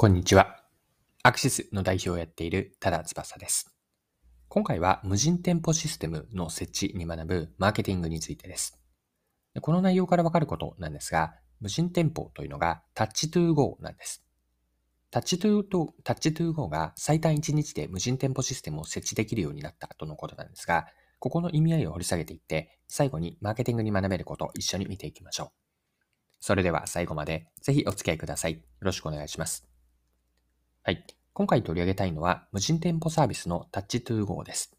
こんにちは。アクシスの代表をやっている多田翼です。今回は無人店舗システムの設置に学ぶマーケティングについてです。この内容からわかることなんですが、無人店舗というのがタッチトゥーゴーなんです。タッチトゥーと、タッチトゥーゴーが最短1日で無人店舗システムを設置できるようになったとのことなんですが、ここの意味合いを掘り下げていって、最後にマーケティングに学べることを一緒に見ていきましょう。それでは最後までぜひお付き合いください。よろしくお願いします。はい。今回取り上げたいのは、無人店舗サービスのタッチトゥーゴーです。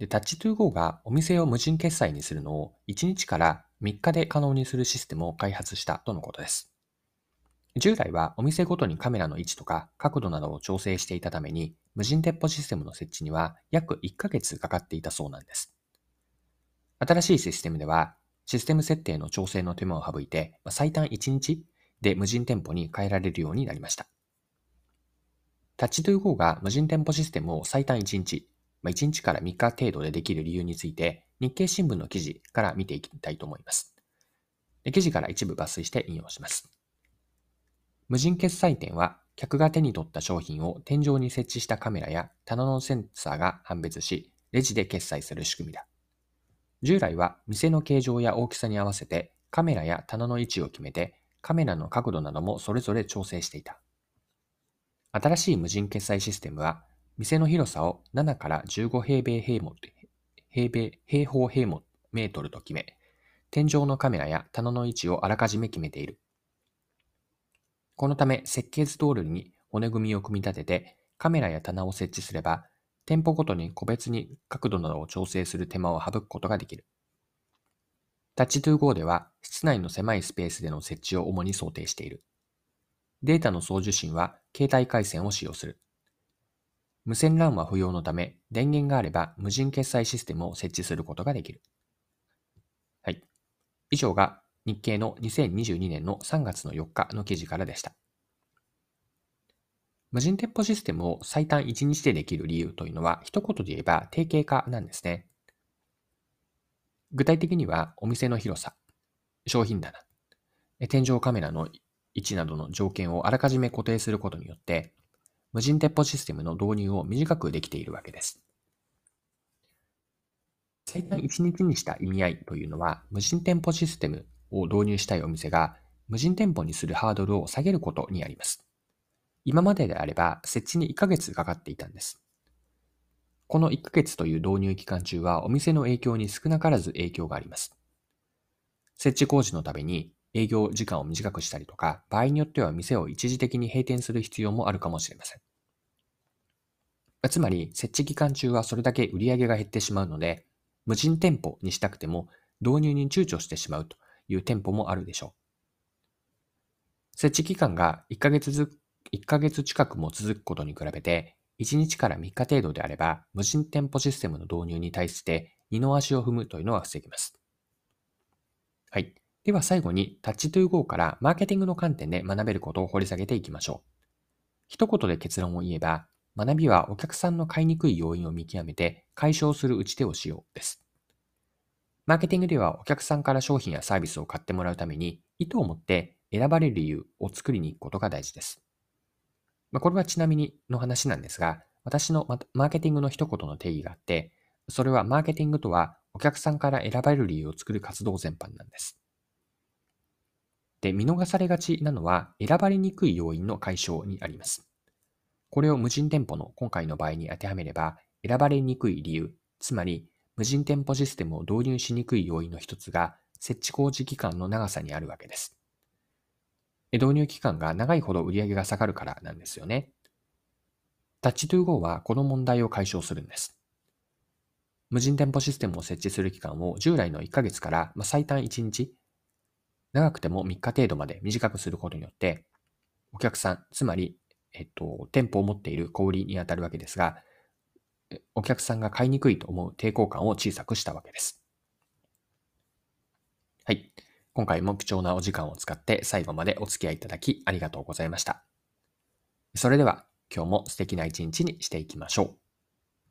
で、タッチトゥーゴーがお店を無人決済にするのを1日から3日で可能にするシステムを開発したとのことです。従来はお店ごとにカメラの位置とか角度などを調整していたために、無人店舗システムの設置には約1ヶ月かかっていたそうなんです。新しいシステムでは、システム設定の調整の手間を省いて、最短1日で無人店舗に変えられるようになりました。タッチトゥーゴーが無人店舗システムを最短1日、まあ、1日から3日程度でできる理由について、日経新聞の記事から見ていきたいと思います。で記事から一部抜粋して引用します。無人決済店は、客が手に取った商品を天井に設置したカメラや棚のセンサーが判別し、レジで決済する仕組みだ。従来は店の形状や大きさに合わせてカメラや棚の位置を決めて、カメラの角度などもそれぞれ調整していた。新しい無人決済システムは、店の広さを7から15平米平平米平方平メートルと決め、天井のカメラや棚の位置をあらかじめ決めている。このため設計図通りに骨組みを組み立ててカメラや棚を設置すれば、店舗ごとに個別に角度などを調整する手間を省くことができる。タッチトゥーゴーでは室内の狭いスペースでの設置を主に想定している。データの送受信は携帯回線を使用する。無線 LAN は不要のため、電源があれば無人決済システムを設置することができる。はい。以上が日経の2022年の3月の4日の記事からでした。無人店舗システムを最短1日でできる理由というのは、一言で言えば定型化なんですね。具体的には、お店の広さ、商品棚、天井カメラの位置などの条件をあらかじめ固定することによって、無人鉄砲システムの導入を短くできているわけです。最短1日にした意味合いというのは、無人店舗システムを導入したいお店が無人店舗にするハードルを下げることにあります。今までであれば設置に1ヶ月かかっていたんです。この1ヶ月という導入期間中はお店の影響に少なからず影響があります。設置工事のために営業時間を短くしたりとか、場合によっては店を一時的に閉店する必要もあるかもしれません。つまり、設置期間中はそれだけ売り上げが減ってしまうので、無人店舗にしたくても導入に躊躇してしまうという店舗もあるでしょう。設置期間が1ヶ月ず、1ヶ月近くも続くことに比べて、1日から3日程度であれば、無人店舗システムの導入に対して二の足を踏むというのは防げます。はい。では最後にタッチトゥーゴーからマーケティングの観点で学べることを掘り下げていきましょう。一言で結論を言えば、学びはお客さんの買いにくい要因を見極めて解消する打ち手をしようです。マーケティングではお客さんから商品やサービスを買ってもらうために意図を持って選ばれる理由を作りに行くことが大事です。まあ、これはちなみにの話なんですが、私のマーケティングの一言の定義があって、それはマーケティングとはお客さんから選ばれる理由を作る活動全般なんです。で、見逃されがちなのは選ばれにくい要因の解消にあります。これを無人店舗の今回の場合に当てはめれば、選ばれにくい理由、つまり無人店舗システムを導入しにくい要因の一つが、設置工事期間の長さにあるわけです。導入期間が長いほど売り上げが下がるからなんですよね。タッチトゥーゴーはこの問題を解消するんです。無人店舗システムを設置する期間を従来の1ヶ月から最短1日、長くても3日程度まで短くすることによって、お客さん、つまり、えっと、店舗を持っている小売りにあたるわけですが、お客さんが買いにくいと思う抵抗感を小さくしたわけです。はい。今回も貴重なお時間を使って最後までお付き合いいただきありがとうございました。それでは今日も素敵な一日にしていきましょう。